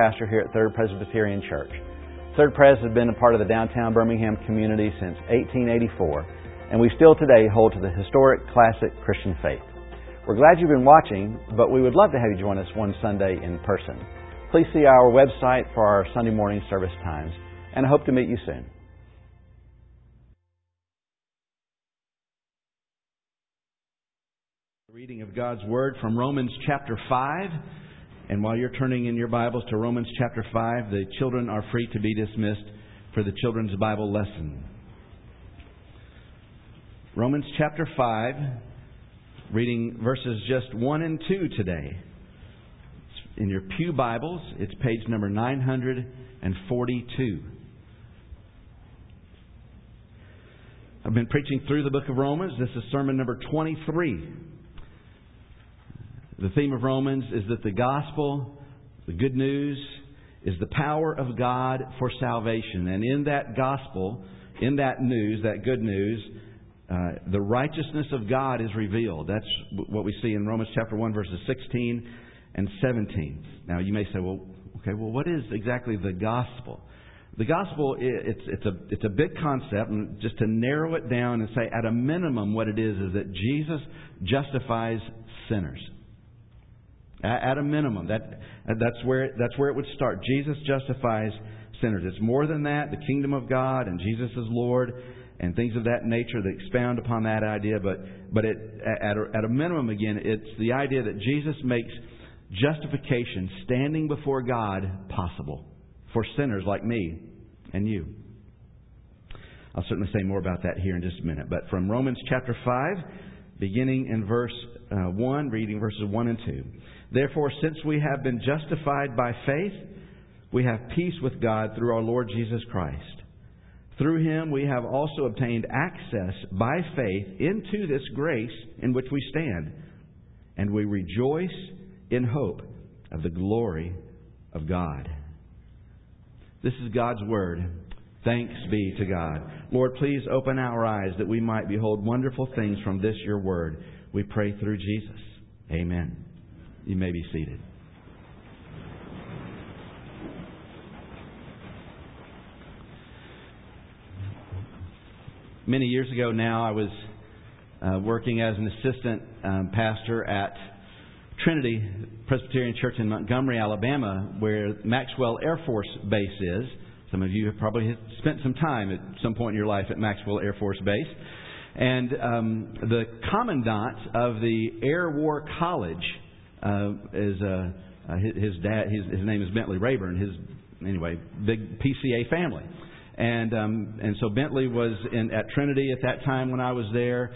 pastor here at Third Presbyterian Church. Third Pres has been a part of the downtown Birmingham community since 1884, and we still today hold to the historic, classic Christian faith. We're glad you've been watching, but we would love to have you join us one Sunday in person. Please see our website for our Sunday morning service times, and I hope to meet you soon. Reading of God's Word from Romans chapter 5. And while you're turning in your Bibles to Romans chapter 5, the children are free to be dismissed for the children's Bible lesson. Romans chapter 5, reading verses just 1 and 2 today. In your Pew Bibles, it's page number 942. I've been preaching through the book of Romans. This is sermon number 23. The theme of Romans is that the gospel, the good news, is the power of God for salvation. And in that gospel, in that news, that good news, uh, the righteousness of God is revealed. That's what we see in Romans chapter 1, verses 16 and 17. Now, you may say, well, okay, well, what is exactly the gospel? The gospel, it's, it's, a, it's a big concept, and just to narrow it down and say, at a minimum, what it is is that Jesus justifies sinners. At a minimum, that, that's, where, that's where it would start. Jesus justifies sinners. It's more than that. The kingdom of God and Jesus is Lord and things of that nature that expound upon that idea. But, but it, at, a, at a minimum, again, it's the idea that Jesus makes justification, standing before God, possible for sinners like me and you. I'll certainly say more about that here in just a minute. But from Romans chapter 5, beginning in verse uh, 1, reading verses 1 and 2. Therefore, since we have been justified by faith, we have peace with God through our Lord Jesus Christ. Through him we have also obtained access by faith into this grace in which we stand, and we rejoice in hope of the glory of God. This is God's Word. Thanks be to God. Lord, please open our eyes that we might behold wonderful things from this your Word. We pray through Jesus. Amen. You may be seated. Many years ago now, I was uh, working as an assistant um, pastor at Trinity Presbyterian Church in Montgomery, Alabama, where Maxwell Air Force Base is. Some of you have probably spent some time at some point in your life at Maxwell Air Force Base. And um, the commandant of the Air War College uh, is uh, uh, his, dad. His, his name is Bentley Rayburn. His anyway big PCA family, and um, and so Bentley was in at Trinity at that time when I was there.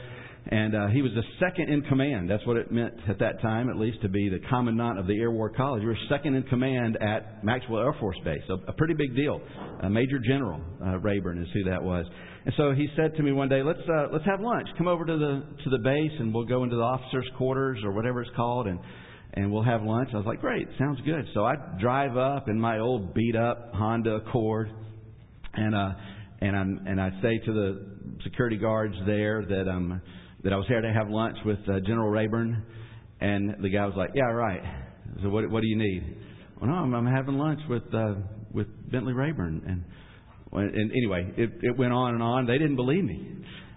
And uh, he was the second in command. That's what it meant at that time, at least, to be the commandant of the Air War College. You were second in command at Maxwell Air Force Base. So a pretty big deal. A Major General uh, Rayburn is who that was. And so he said to me one day, "Let's uh, let's have lunch. Come over to the to the base, and we'll go into the officers' quarters or whatever it's called, and and we'll have lunch. I was like, great, sounds good. So I drive up in my old beat up Honda Accord, and uh, and I'm and I say to the security guards there that um that I was here to have lunch with uh, General Rayburn, and the guy was like, yeah, right. So what what do you need? Well, no, I'm, I'm having lunch with uh, with Bentley Rayburn, and and anyway, it it went on and on. They didn't believe me,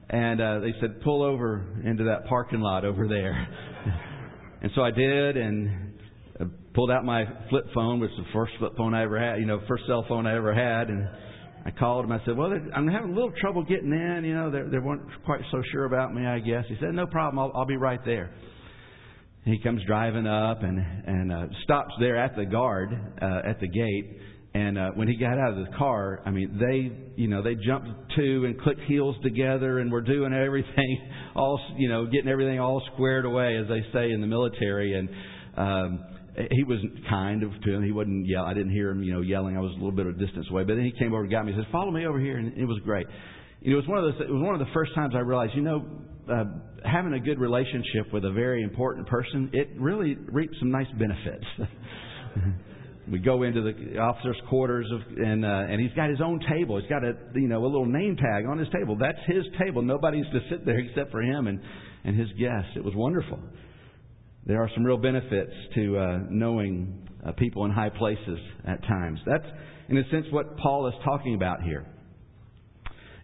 and uh, they said, pull over into that parking lot over there. And so I did, and I pulled out my flip phone, which was the first flip phone I ever had, you know, first cell phone I ever had, and I called him. I said, "Well, I'm having a little trouble getting in. You know, they, they weren't quite so sure about me. I guess." He said, "No problem. I'll, I'll be right there." He comes driving up and and uh, stops there at the guard uh, at the gate and uh, when he got out of the car, I mean, they, you know, they jumped to and clicked heels together and were doing everything, all, you know, getting everything all squared away, as they say in the military. And um, he was kind of to him. He wasn't yell. I didn't hear him, you know, yelling. I was a little bit of a distance away. But then he came over and got me. He said, "Follow me over here," and it was great. You it was one of the it was one of the first times I realized, you know, uh, having a good relationship with a very important person, it really reaps some nice benefits. we go into the officer's quarters of, and uh, and he's got his own table. He's got a you know a little name tag on his table. That's his table. Nobody's to sit there except for him and and his guests. It was wonderful. There are some real benefits to uh, knowing uh, people in high places at times. That's, in a sense, what Paul is talking about here.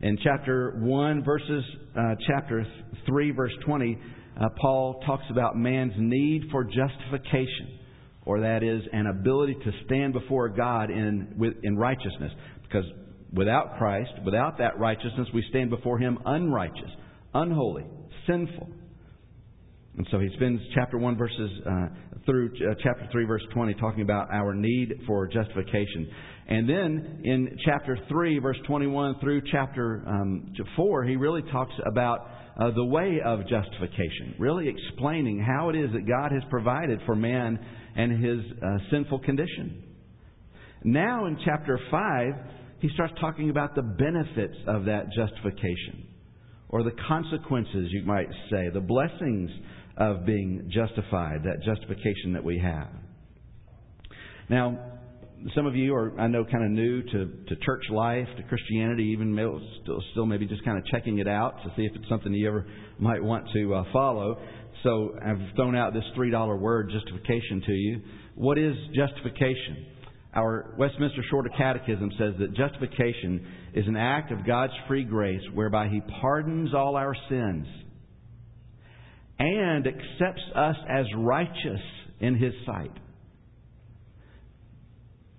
In chapter 1, verses, uh, chapter 3, verse 20, uh, Paul talks about man's need for justification, or that is, an ability to stand before God in, with, in righteousness. Because without Christ, without that righteousness, we stand before Him unrighteous, unholy, sinful. And so he spends chapter 1 verses uh, through uh, chapter 3 verse 20 talking about our need for justification. And then in chapter 3 verse 21 through chapter um, 4 he really talks about uh, the way of justification, really explaining how it is that God has provided for man and his uh, sinful condition. Now in chapter 5 he starts talking about the benefits of that justification or the consequences you might say, the blessings of being justified, that justification that we have. Now, some of you are, I know, kind of new to, to church life, to Christianity, even still, still maybe just kind of checking it out to see if it's something you ever might want to uh, follow. So I've thrown out this $3 word, justification, to you. What is justification? Our Westminster Shorter Catechism says that justification is an act of God's free grace whereby He pardons all our sins and accepts us as righteous in His sight.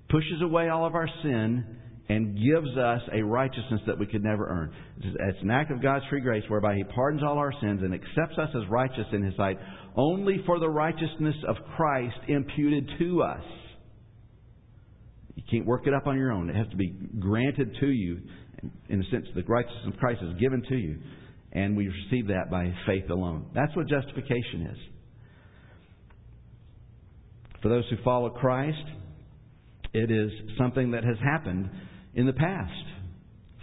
Pushes away all of our sin and gives us a righteousness that we could never earn. It's an act of God's free grace whereby He pardons all our sins and accepts us as righteous in His sight only for the righteousness of Christ imputed to us. You can't work it up on your own. It has to be granted to you. In a sense, the righteousness of Christ is given to you and we receive that by faith alone. That's what justification is. For those who follow Christ, it is something that has happened in the past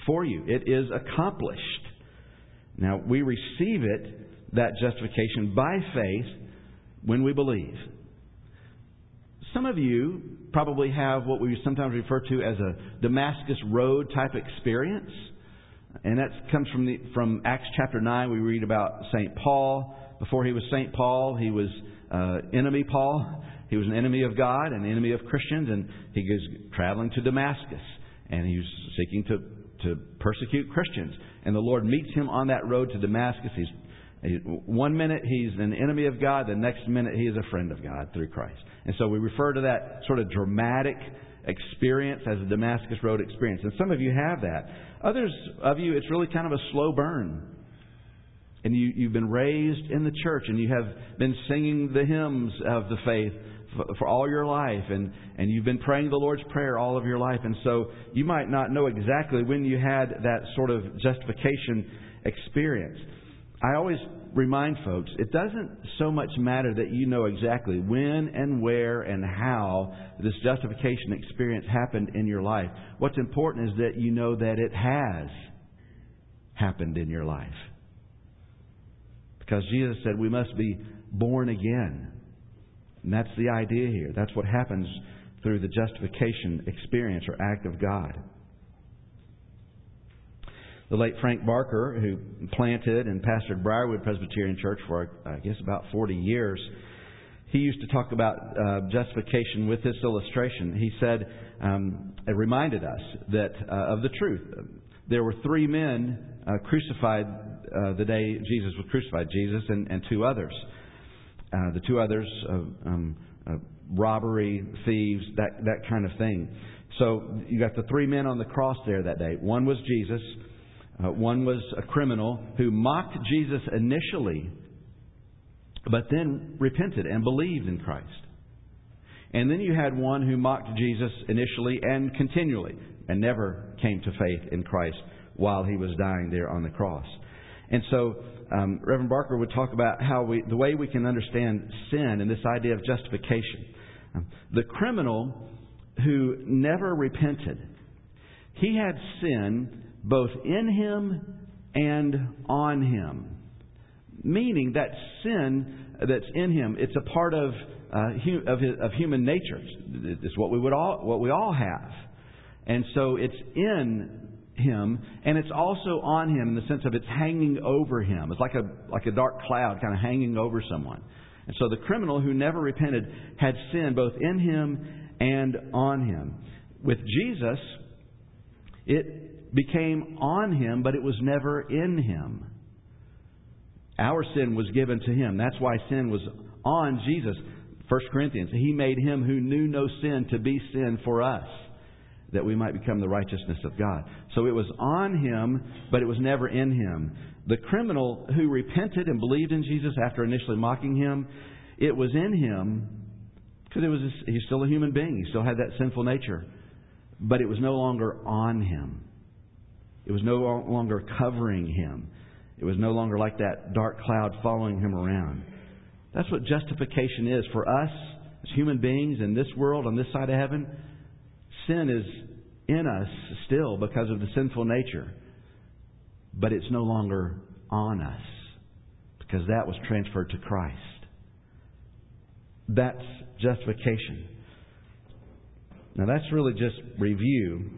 for you. It is accomplished. Now, we receive it, that justification, by faith when we believe. Some of you probably have what we sometimes refer to as a Damascus Road type experience. And that comes from, the, from Acts chapter 9. We read about St. Paul. Before he was St. Paul, he was uh, enemy Paul. He was an enemy of God, an enemy of Christians, and he goes traveling to Damascus. And he was seeking to, to persecute Christians. And the Lord meets him on that road to Damascus. He's, one minute he's an enemy of God, the next minute he is a friend of God through Christ. And so we refer to that sort of dramatic experience as a Damascus Road experience. And some of you have that. Others of you, it's really kind of a slow burn. And you, you've been raised in the church and you have been singing the hymns of the faith for, all your life and, and you've been praying the Lord's Prayer all of your life. And so you might not know exactly when you had that sort of justification experience. I always remind folks it doesn't so much matter that you know exactly when and where and how this justification experience happened in your life. What's important is that you know that it has happened in your life. Because Jesus said we must be born again. And that's the idea here. That's what happens through the justification experience or act of God. The late Frank Barker, who planted and pastored Briarwood Presbyterian Church for, I guess, about 40 years, he used to talk about uh, justification with this illustration. He said, um, it reminded us that uh, of the truth. There were three men uh, crucified uh, the day Jesus was crucified, Jesus and, and two others. Uh, the two others, um, uh, robbery, thieves, that, that kind of thing. So you got the three men on the cross there that day. One was Jesus. Uh, one was a criminal who mocked Jesus initially, but then repented and believed in Christ. And then you had one who mocked Jesus initially and continually and never came to faith in Christ while he was dying there on the cross. And so um, Reverend Barker would talk about how we, the way we can understand sin and this idea of justification. Um, the criminal who never repented, he had sin both in him and on him. Meaning that sin that's in him, it's a part of, uh, of, his, of human nature. It's what we, would all, what we all have. And so it's in him, and it's also on him in the sense of it's hanging over him. It's like a, like a dark cloud kind of hanging over someone. And so the criminal who never repented had sin both in him and on him. With Jesus, it became on him, but it was never in him. Our sin was given to him. That's why sin was on Jesus. 1 Corinthians, he made him who knew no sin to be sin for us, that we might become the righteousness of God. So it was on him, but it was never in him. The criminal who repented and believed in Jesus after initially mocking him, it was in him because it was he's still a human being. He still had that sinful nature, but it was no longer on him. It was no longer covering him. It was no longer like that dark cloud following him around. That's what justification is for us as human beings in this world, on this side of heaven. Sin is in us still because of the sinful nature, but it's no longer on us because that was transferred to Christ. That's justification. Now, that's really just review.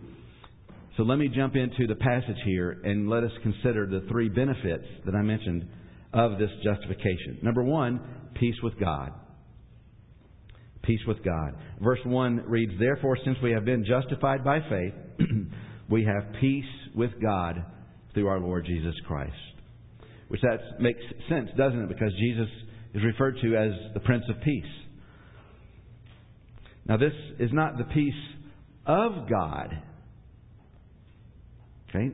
So let me jump into the passage here and let us consider the three benefits that I mentioned of this justification. Number one, peace with God. Peace with God. Verse 1 reads, Therefore, since we have been justified by faith, we have peace with God through our Lord Jesus Christ. Which that makes sense, doesn't it? Because Jesus is referred to as the Prince of Peace. Now, this is not the peace of God. Okay?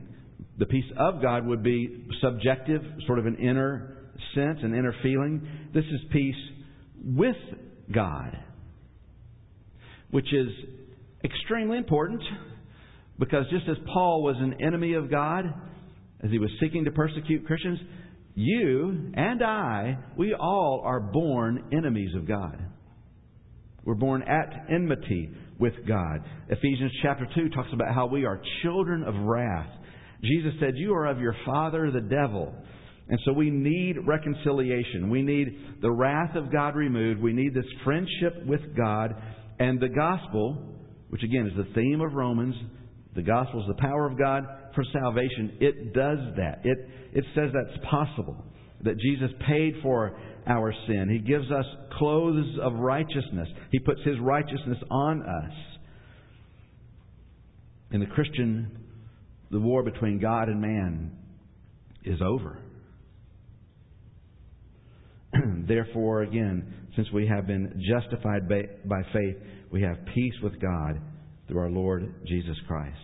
The peace of God would be subjective, sort of an inner sense, an inner feeling. This is peace with God, which is extremely important because just as Paul was an enemy of God, as he was seeking to persecute Christians, you and I, we all are born enemies of God. We're born at enmity with God. Ephesians chapter 2 talks about how we are children of wrath. Jesus said, You are of your father, the devil. And so we need reconciliation. We need the wrath of God removed. We need this friendship with God. And the gospel, which again is the theme of Romans, the gospel is the power of God for salvation. It does that. It, it says that's possible. That Jesus paid for our sin. He gives us clothes of righteousness. He puts His righteousness on us. In the Christian, the war between God and man is over. Therefore, again, since we have been justified by, by faith, we have peace with God through our Lord Jesus Christ.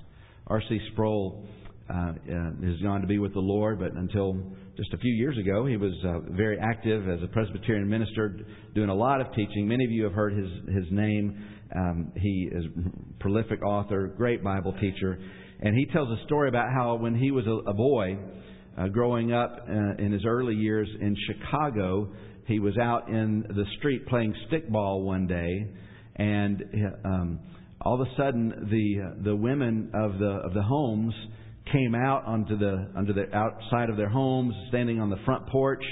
R.C. Sproul uh, uh, has gone to be with the Lord, but until just a few years ago, he was uh, very active as a Presbyterian minister, doing a lot of teaching. Many of you have heard his his name. Um, he is a prolific author, great Bible teacher, and he tells a story about how when he was a, a boy, uh, growing up uh, in his early years in Chicago, he was out in the street playing stickball one day, and um, all of a sudden the the women of the of the homes came out onto the onto the outside of their homes, standing on the front porch,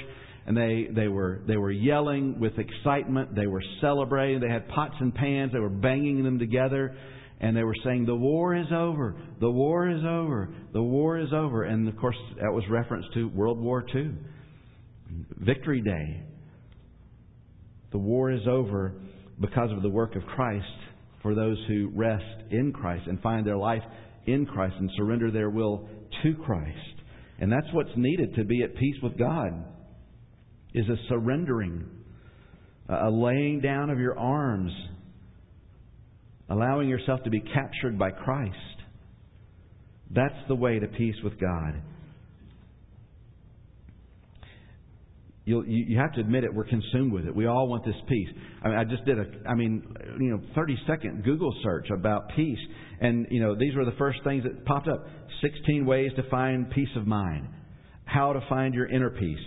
and they they were they were yelling with excitement. They were celebrating. They had pots and pans. They were banging them together, and they were saying, "The war is over. The war is over. The war is over." And of course, that was reference to World War II, Victory Day. The war is over because of the work of Christ for those who rest in Christ and find their life in Christ and surrender their will to Christ. And that's what's needed to be at peace with God is a surrendering, a laying down of your arms, allowing yourself to be captured by Christ. That's the way to peace with God. You'll, you you have to admit it. We're consumed with it. We all want this peace. I mean, I just did a, I mean, you know, 30 second Google search about peace, and you know, these were the first things that popped up. 16 ways to find peace of mind. How to find your inner peace.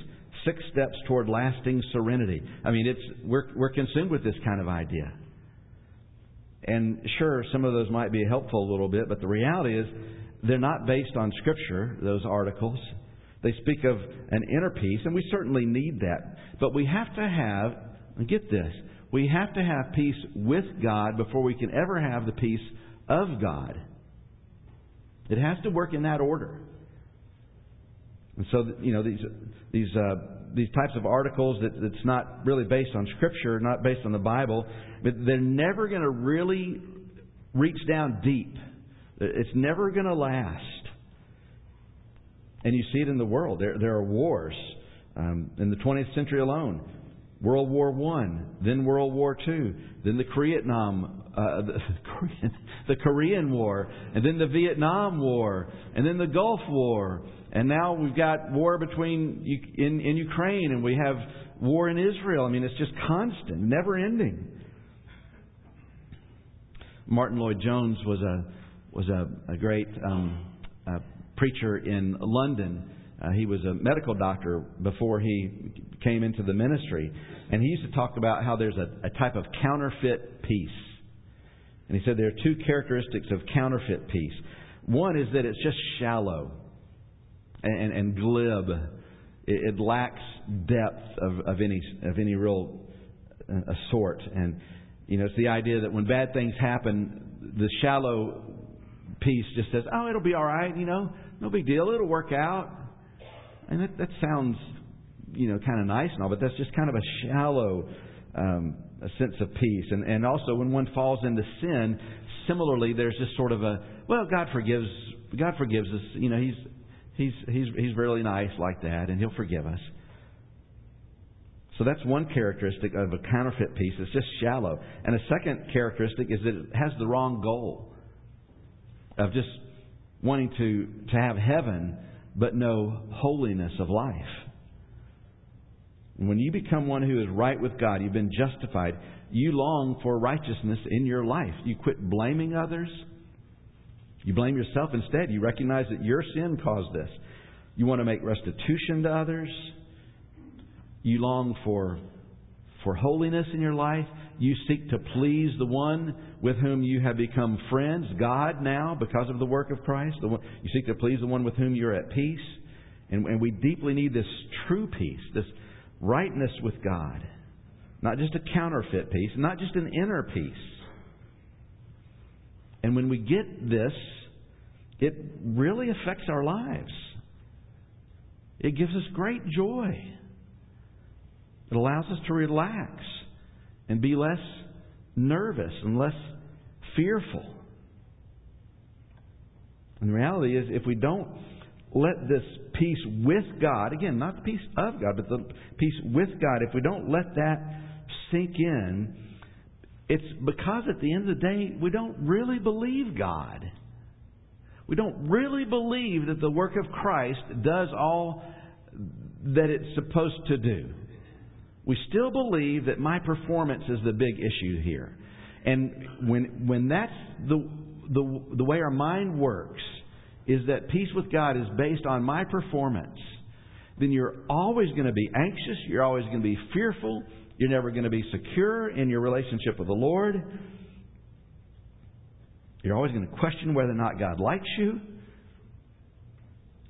Six steps toward lasting serenity. I mean, it's we're we're consumed with this kind of idea. And sure, some of those might be helpful a little bit, but the reality is they're not based on Scripture. Those articles. They speak of an inner peace, and we certainly need that. But we have to have, and get this, we have to have peace with God before we can ever have the peace of God. It has to work in that order. And so, you know, these these uh, these types of articles that that's not really based on Scripture, not based on the Bible, but they're never going to really reach down deep. It's never going to last. And you see it in the world. There, there are wars. Um, in the 20th century alone, World War One, then World War Two, then the Vietnam, uh, the, Korean, the Korean War, and then the Vietnam War, and then the Gulf War, and now we've got war between in in Ukraine, and we have war in Israel. I mean, it's just constant, never ending. Martyn Lloyd-Jones was a was a, a great um, uh, preacher in London. Uh, he was a medical doctor before he came into the ministry, and he used to talk about how there's a, a type of counterfeit peace. And he said there are two characteristics of counterfeit peace. One is that it's just shallow and, and glib. It, it, lacks depth of, of any of any real uh, sort, and you know it's the idea that when bad things happen, the shallow peace just says, "Oh, it'll be all right," you know, no big deal, it'll work out. And that, that sounds, you know, kind of nice and all, but that's just kind of a shallow um, a sense of peace. And, and also, when one falls into sin, similarly, there's just sort of a, well, God forgives, God forgives us. You know, He's, He's, He's, He's really nice like that, and He'll forgive us. So that's one characteristic of a counterfeit peace. It's just shallow. And a second characteristic is that it has the wrong goal of just wanting to, to have heaven but no holiness of life. When you become one who is right with God, you've been justified, you long for righteousness in your life. You quit blaming others. You blame yourself instead. You recognize that your sin caused this. You want to make restitution to others. You long for, for holiness in your life. You seek to please the one with whom you have become friends, God now, because of the work of Christ. One, you seek to please the one with whom you're at peace. And, and we deeply need this true peace, this rightness with God. Not just a counterfeit peace, not just an inner peace. And when we get this, it really affects our lives. It gives us great joy. It allows us to relax and be less nervous and less fearful. And the reality is, if we don't let this peace with God, again, not the peace of God, but the peace with God, if we don't let that sink in, it's because at the end of the day, we don't really believe God. We don't really believe that the work of Christ does all that it's supposed to do. We still believe that my performance is the big issue here. And when, when that's the, the, the way our mind works, is that peace with God is based on my performance, then you're always going to be anxious, you're always going to be fearful, you're never going to be secure in your relationship with the Lord. You're always going to question whether or not God likes you.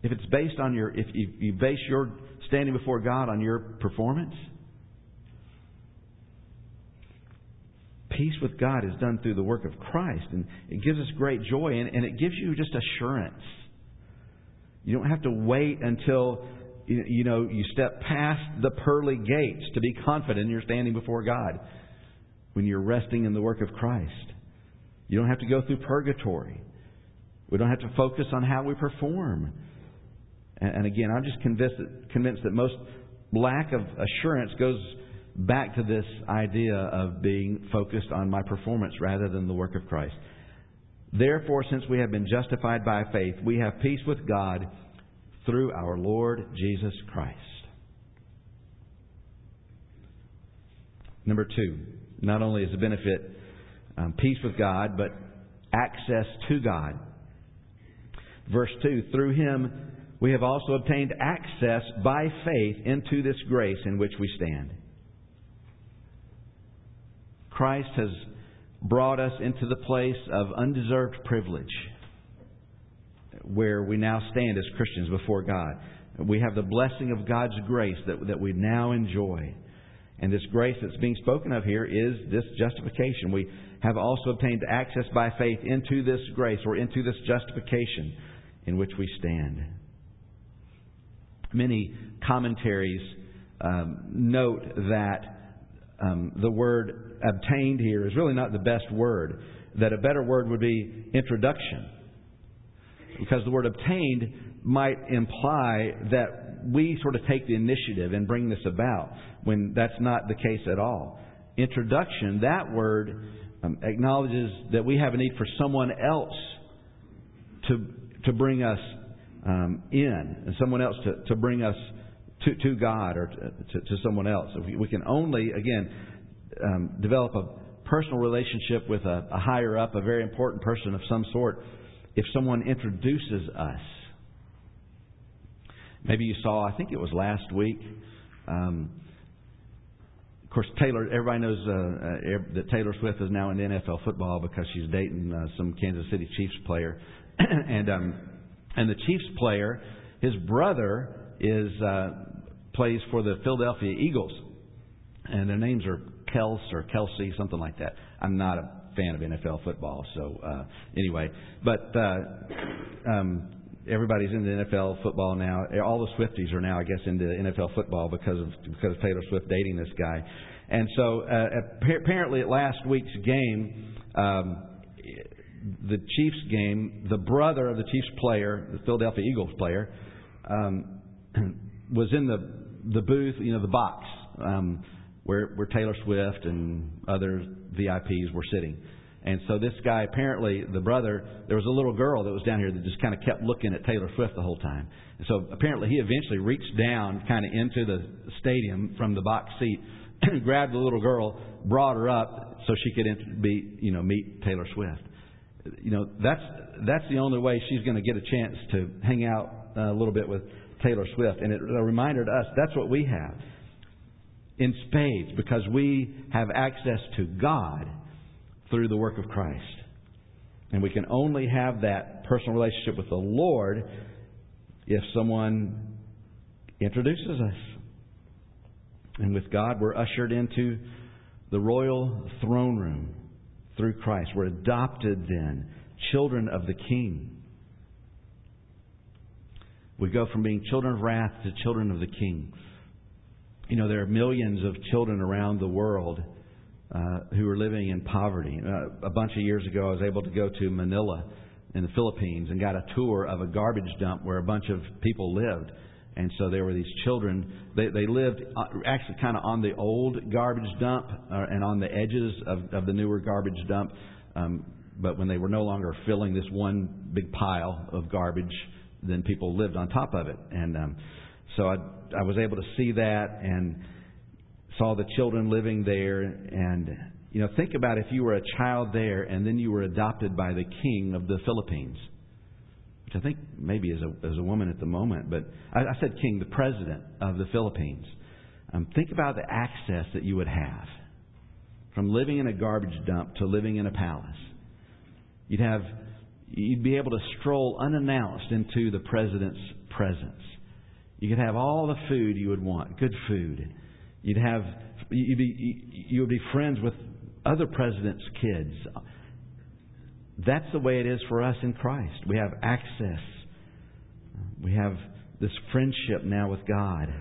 If it's based on your, if you base your standing before God on your performance, peace with God is done through the work of Christ, and it gives us great joy, and, and it gives you just assurance. You don't have to wait until you know you step past the pearly gates to be confident you're standing before God when you're resting in the work of Christ. You don't have to go through purgatory. We don't have to focus on how we perform. And, and again, I'm just convinced that, convinced that most lack of assurance goes back to this idea of being focused on my performance rather than the work of Christ. Therefore, since we have been justified by faith, we have peace with God through our Lord Jesus Christ. Number two, not only is the benefit um, peace with God, but access to God. Verse 2 Through him we have also obtained access by faith into this grace in which we stand. Christ has brought us into the place of undeserved privilege where we now stand as Christians before God. We have the blessing of God's grace that, that we now enjoy. And this grace that's being spoken of here is this justification. We have also obtained access by faith into this grace or into this justification in which we stand. Many commentaries um, note that um, the word obtained here is really not the best word, that a better word would be introduction. Because the word obtained might imply that we sort of take the initiative and bring this about when that's not the case at all. Introduction, that word um, acknowledges that we have a need for someone else to, to bring us um, in, and someone else to, to bring us to, to God or to, to, to someone else. We, we can only, again, um, develop a personal relationship with a, a higher up, a very important person of some sort, if someone introduces us. Maybe you saw, I think it was last week. Um, of course, Taylor. Everybody knows uh, uh, that Taylor Swift is now in NFL football because she's dating uh, some Kansas City Chiefs player, and um, and the Chiefs player, his brother is uh, plays for the Philadelphia Eagles, and their names are Kels or Kelsey, something like that. I'm not a fan of NFL football, so uh, anyway, but uh, um, everybody's into NFL football now. All the Swifties are now, I guess, into NFL football because of because of Taylor Swift dating this guy. And so, uh, apparently, at last week's game, um, the Chiefs game, the brother of the Chiefs player, the Philadelphia Eagles player, um, was in the the booth, you know, the box um, where where Taylor Swift and other VIPs were sitting. And so this guy, apparently, the brother, there was a little girl that was down here that just kind of kept looking at Taylor Swift the whole time. And so apparently he eventually reached down kind of into the stadium from the box seat, grabbed the little girl, brought her up so she could be, you know, meet Taylor Swift. You know, that's that's the only way she's going to get a chance to hang out uh, a little bit with Taylor Swift. And it, a reminder to us, that's what we have in spades because we have access to God through the work of Christ. And we can only have that personal relationship with the Lord if someone introduces us. And with God, we're ushered into the royal throne room through Christ. We're adopted then, children of the King. We go from being children of wrath to children of the King. You know, there are millions of children around the world uh, who are living in poverty. Uh, a bunch of years ago, I was able to go to Manila in the Philippines and got a tour of a garbage dump where a bunch of people lived. And so there were these children. They, they lived uh, actually kind of on the old garbage dump uh, and on the edges of, of the newer garbage dump. Um, but when they were no longer filling this one big pile of garbage, then people lived on top of it. And um, so I, I was able to see that and saw the children living there. And, you know, think about if you were a child there and then you were adopted by the king of the Philippines, which I think maybe is a, is a woman at the moment, but I, I said king, the president of the Philippines. Um, think about the access that you would have from living in a garbage dump to living in a palace. You'd have you'd be able to stroll unannounced into the president's presence. You could have all the food you would want, good food. You'd have you'd be you would be friends with other presidents' kids. That's the way it is for us in Christ. We have access. We have this friendship now with God.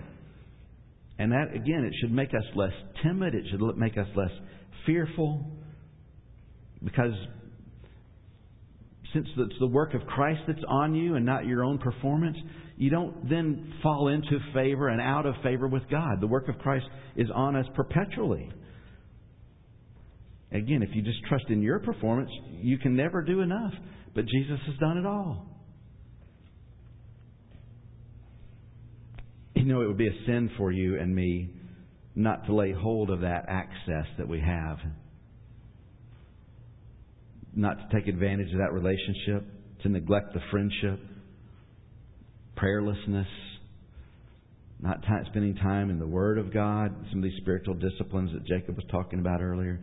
And that again, it should make us less timid, it should make us less fearful because since it's the work of Christ that's on you and not your own performance, you don't then fall into favor and out of favor with God. The work of Christ is on us perpetually. Again, if you just trust in your performance, you can never do enough. But Jesus has done it all. You know, it would be a sin for you and me not to lay hold of that access that we have, not to take advantage of that relationship, to neglect the friendship prayerlessness, not time, spending time in the Word of God, some of these spiritual disciplines that Jacob was talking about earlier.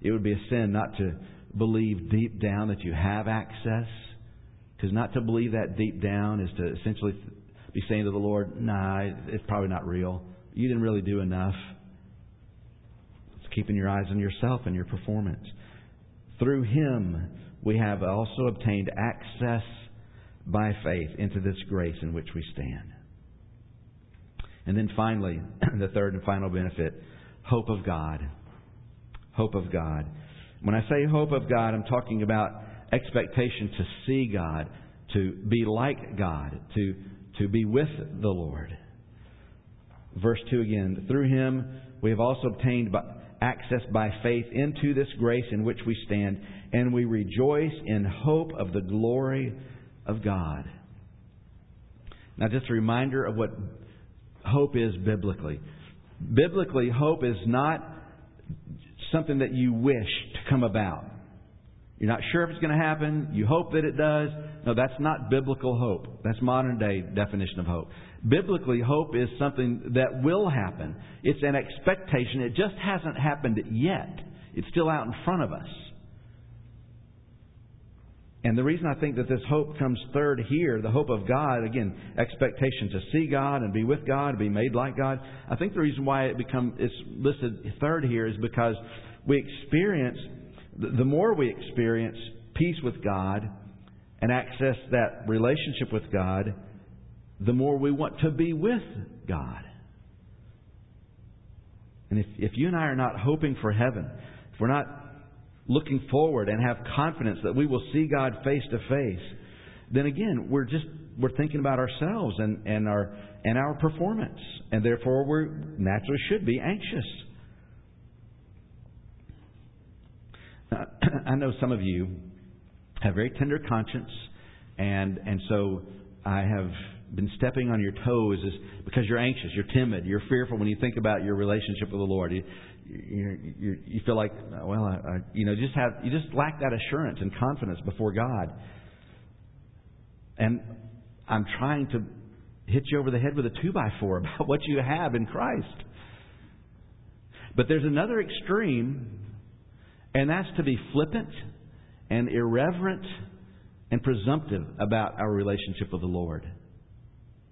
It would be a sin not to believe deep down that you have access, because not to believe that deep down is to essentially be saying to the Lord, nah, it's probably not real. You didn't really do enough. It's keeping your eyes on yourself and your performance. Through Him, we have also obtained access by faith into this grace in which we stand. And then finally, the third and final benefit hope of God. Hope of God. When I say hope of God, I'm talking about expectation to see God, to be like God, to, to be with the Lord. Verse 2 again. Through him we have also obtained access by faith into this grace in which we stand, and we rejoice in hope of the glory of God. Now, just a reminder of what hope is biblically. Biblically, hope is not something that you wish to come about. You're not sure if it's going to happen. You hope that it does. No, that's not biblical hope. That's modern day definition of hope. Biblically, hope is something that will happen. It's an expectation. It just hasn't happened yet. It's still out in front of us. And the reason I think that this hope comes third here, the hope of God, again, expectation to see God and be with God, be made like God. I think the reason why it become it's listed third here is because we experience the more we experience peace with God and access that relationship with God, the more we want to be with God. And if, if you and I are not hoping for heaven, if we're not looking forward and have confidence that we will see God face to face, then again, we're just we're thinking about ourselves and, and our and our performance. And therefore we naturally should be anxious. Now, I know some of you have very tender conscience and and so I have been stepping on your toes is because you're anxious, you're timid, you're fearful when you think about your relationship with the Lord. You, you, feel like, well, I, I, you know, just have you just lack that assurance and confidence before God. And I'm trying to hit you over the head with a two by four about what you have in Christ. But there's another extreme, and that's to be flippant and irreverent and presumptive about our relationship with the Lord.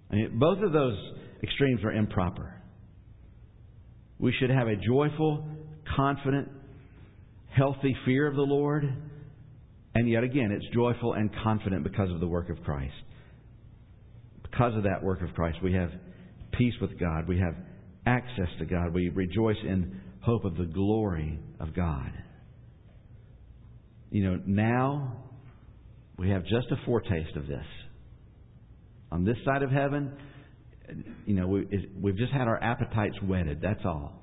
I mean, both of those extremes are improper. We should have a joyful, confident, healthy fear of the Lord. And yet again, it's joyful and confident because of the work of Christ. Because of that work of Christ, we have peace with God. We have access to God. We rejoice in hope of the glory of God. You know, now we have just a foretaste of this. On this side of heaven, you know, we, we've just had our appetites whetted. That's all.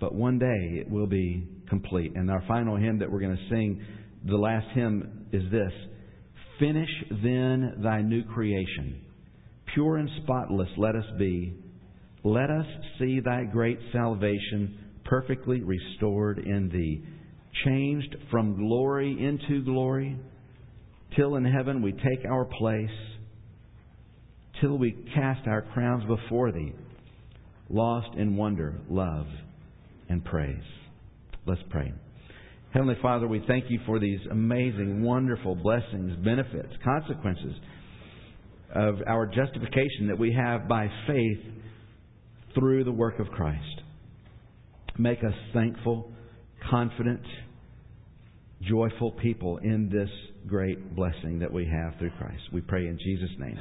But one day it will be complete. And our final hymn that we're going to sing, the last hymn, is this Finish then thy new creation. Pure and spotless let us be. Let us see thy great salvation perfectly restored in thee, changed from glory into glory, till in heaven we take our place till we cast our crowns before Thee, lost in wonder, love, and praise. Let's pray. Heavenly Father, we thank you for these amazing, wonderful blessings, benefits, consequences of our justification that we have by faith through the work of Christ. Make us thankful, confident, joyful people in this great blessing that we have through Christ. We pray in Jesus' name.